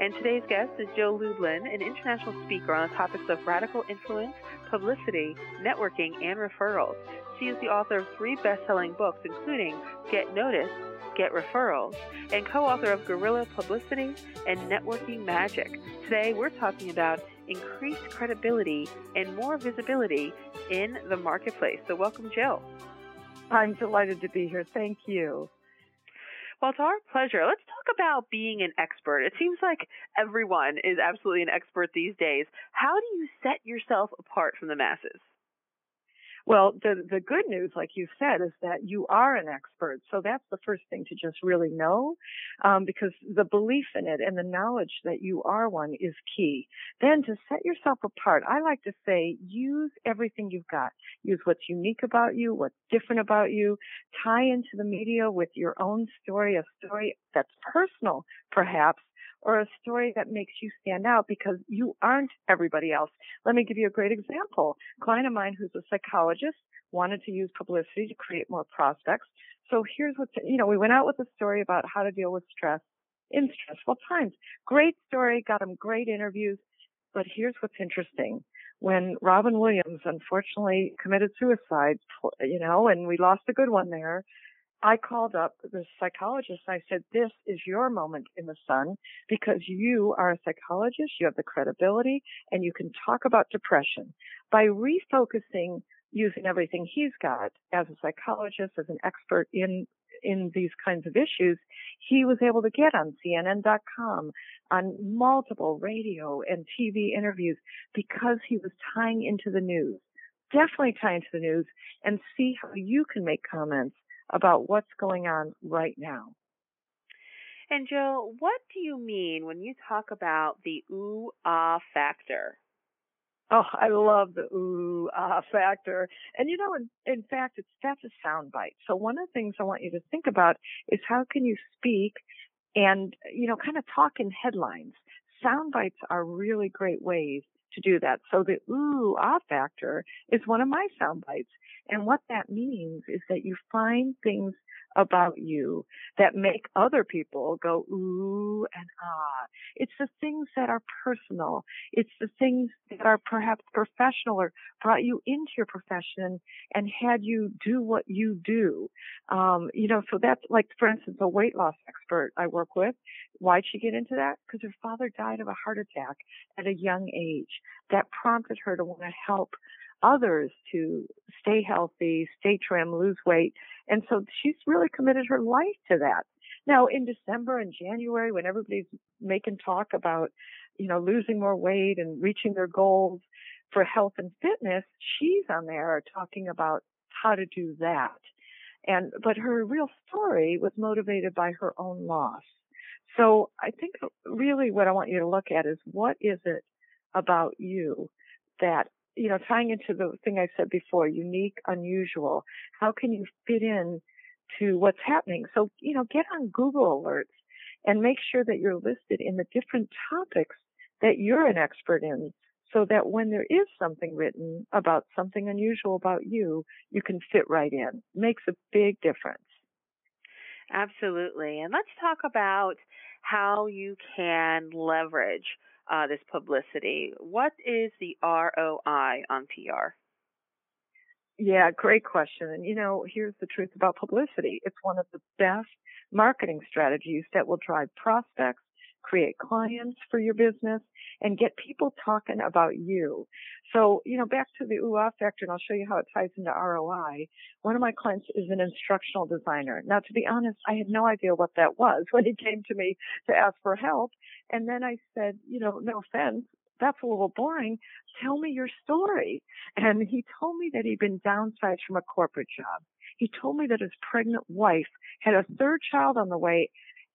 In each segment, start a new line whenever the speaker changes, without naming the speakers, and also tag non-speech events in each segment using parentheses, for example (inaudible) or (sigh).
And today's guest is Jill Lublin, an international speaker on the topics of radical influence, publicity, networking, and referrals. She is the author of three best selling books, including Get Noticed, Get Referrals, and co author of Guerrilla Publicity and Networking Magic. Today, we're talking about increased credibility and more visibility in the marketplace. So, welcome, Jill.
I'm delighted to be here. Thank you.
Well, it's our pleasure. Let's talk about being an expert. It seems like everyone is absolutely an expert these days. How do you set yourself apart from the masses?
Well, the the good news, like you said, is that you are an expert. So that's the first thing to just really know, um, because the belief in it and the knowledge that you are one is key. Then to set yourself apart, I like to say use everything you've got. Use what's unique about you, what's different about you. Tie into the media with your own story, a story that's personal, perhaps, or a story that makes you stand out because you aren't everybody else. Let me give you a great example. A client of mine who's a psychologist wanted to use publicity to create more prospects. So here's what, you know, we went out with a story about how to deal with stress in stressful times. Great story, got him great interviews. But here's what's interesting. When Robin Williams unfortunately committed suicide, you know, and we lost a good one there, I called up the psychologist and I said, this is your moment in the sun because you are a psychologist, you have the credibility, and you can talk about depression. By refocusing using everything he's got as a psychologist, as an expert in in these kinds of issues, he was able to get on CNN.com, on multiple radio and TV interviews because he was tying into the news. Definitely tie into the news and see how you can make comments about what's going on right now.
And Jill, what do you mean when you talk about the ooh ah factor?
Oh, I love the ooh ah factor. And you know, in, in fact, it's that's a soundbite. So one of the things I want you to think about is how can you speak and you know, kind of talk in headlines. Sound bites are really great ways to do that. So the ooh ah factor is one of my sound bites. And what that means is that you find things about you that make other people go ooh ah. It's the things that are personal. It's the things that are perhaps professional or brought you into your profession and had you do what you do. Um, you know, so that's like, for instance, a weight loss expert I work with. Why'd she get into that? Because her father died of a heart attack at a young age. That prompted her to want to help others to stay healthy, stay trim, lose weight. And so she's really committed her life to that. Now in December and January, when everybody's making talk about, you know, losing more weight and reaching their goals for health and fitness, she's on there talking about how to do that. And, but her real story was motivated by her own loss. So I think really what I want you to look at is what is it about you that you know, tying into the thing I said before, unique, unusual. How can you fit in to what's happening? So, you know, get on Google alerts and make sure that you're listed in the different topics that you're an expert in so that when there is something written about something unusual about you, you can fit right in. Makes a big difference.
Absolutely. And let's talk about how you can leverage uh, this publicity. What is the ROI on PR?
Yeah, great question. And you know, here's the truth about publicity. It's one of the best marketing strategies that will drive prospects, create clients for your business, and get people talking about you. So, you know, back to the ooh factor, and I'll show you how it ties into ROI. One of my clients is an instructional designer. Now, to be honest, I had no idea what that was (laughs) when he came to me to ask for help. And then I said, you know, no offense, that's a little boring. Tell me your story. And he told me that he'd been downsized from a corporate job. He told me that his pregnant wife had a third child on the way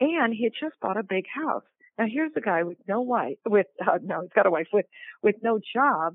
and he had just bought a big house. Now here's a guy with no wife, with, uh, (laughs) no, he's got a wife with, with no job,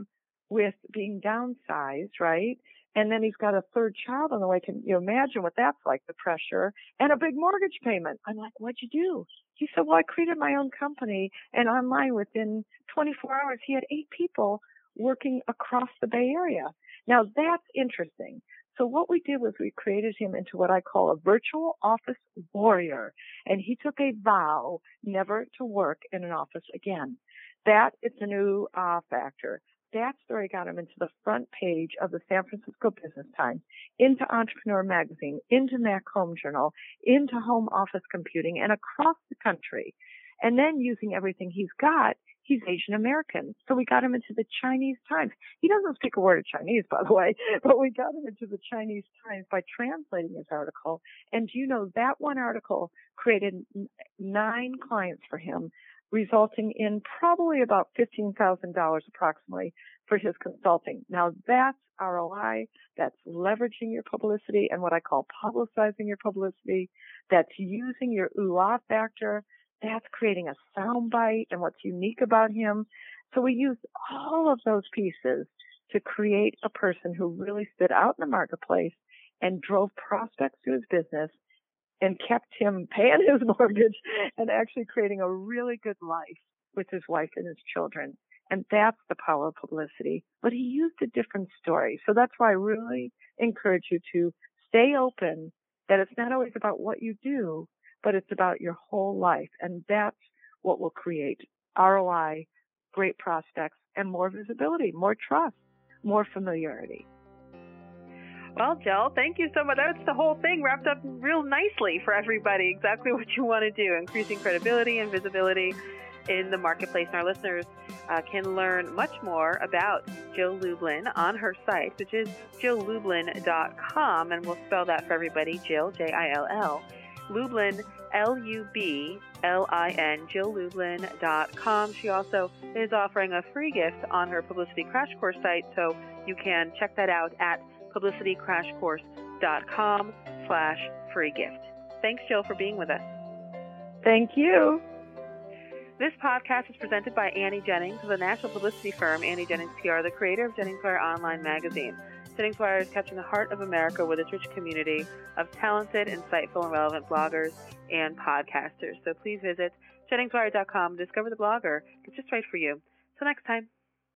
with being downsized, right? And then he's got a third child on the way. Can you imagine what that's like? The pressure and a big mortgage payment. I'm like, what'd you do? He said, well, I created my own company and online within 24 hours, he had eight people working across the Bay Area. Now that's interesting. So what we did was we created him into what I call a virtual office warrior. And he took a vow never to work in an office again. That is a new uh, factor. That story got him into the front page of the San Francisco Business Times, into Entrepreneur Magazine, into Mac Home Journal, into Home Office Computing, and across the country. And then using everything he's got, he's Asian American. So we got him into the Chinese Times. He doesn't speak a word of Chinese, by the way, (laughs) but we got him into the Chinese Times by translating his article. And do you know, that one article created nine clients for him, resulting in probably about $15,000 approximately for his consulting. Now that's ROI. That's leveraging your publicity and what I call publicizing your publicity. That's using your ooh factor that's creating a soundbite and what's unique about him. So we used all of those pieces to create a person who really stood out in the marketplace and drove prospects to his business and kept him paying his (laughs) mortgage and actually creating a really good life with his wife and his children. And that's the power of publicity. But he used a different story. So that's why I really encourage you to stay open that it's not always about what you do, but it's about your whole life. And that's what will create ROI, great prospects, and more visibility, more trust, more familiarity.
Well, Jill, thank you so much. That's the whole thing wrapped up real nicely for everybody. Exactly what you want to do, increasing credibility and visibility in the marketplace. And our listeners uh, can learn much more about Jill Lublin on her site, which is jilllublin.com. And we'll spell that for everybody Jill, J I L L Lublin, L U B L I N, jilllublin.com. She also is offering a free gift on her Publicity Crash Course site, so you can check that out at publicitycrashcourse.com slash free gift. Thanks, Jill, for being with us.
Thank you.
This podcast is presented by Annie Jennings of the national publicity firm Annie Jennings PR, the creator of Jennings Wire Online Magazine. Jennings Wire is capturing the heart of America with its rich community of talented, insightful, and relevant bloggers and podcasters. So please visit JenningsWire.com, discover the blogger. It's just right for you. Till next time.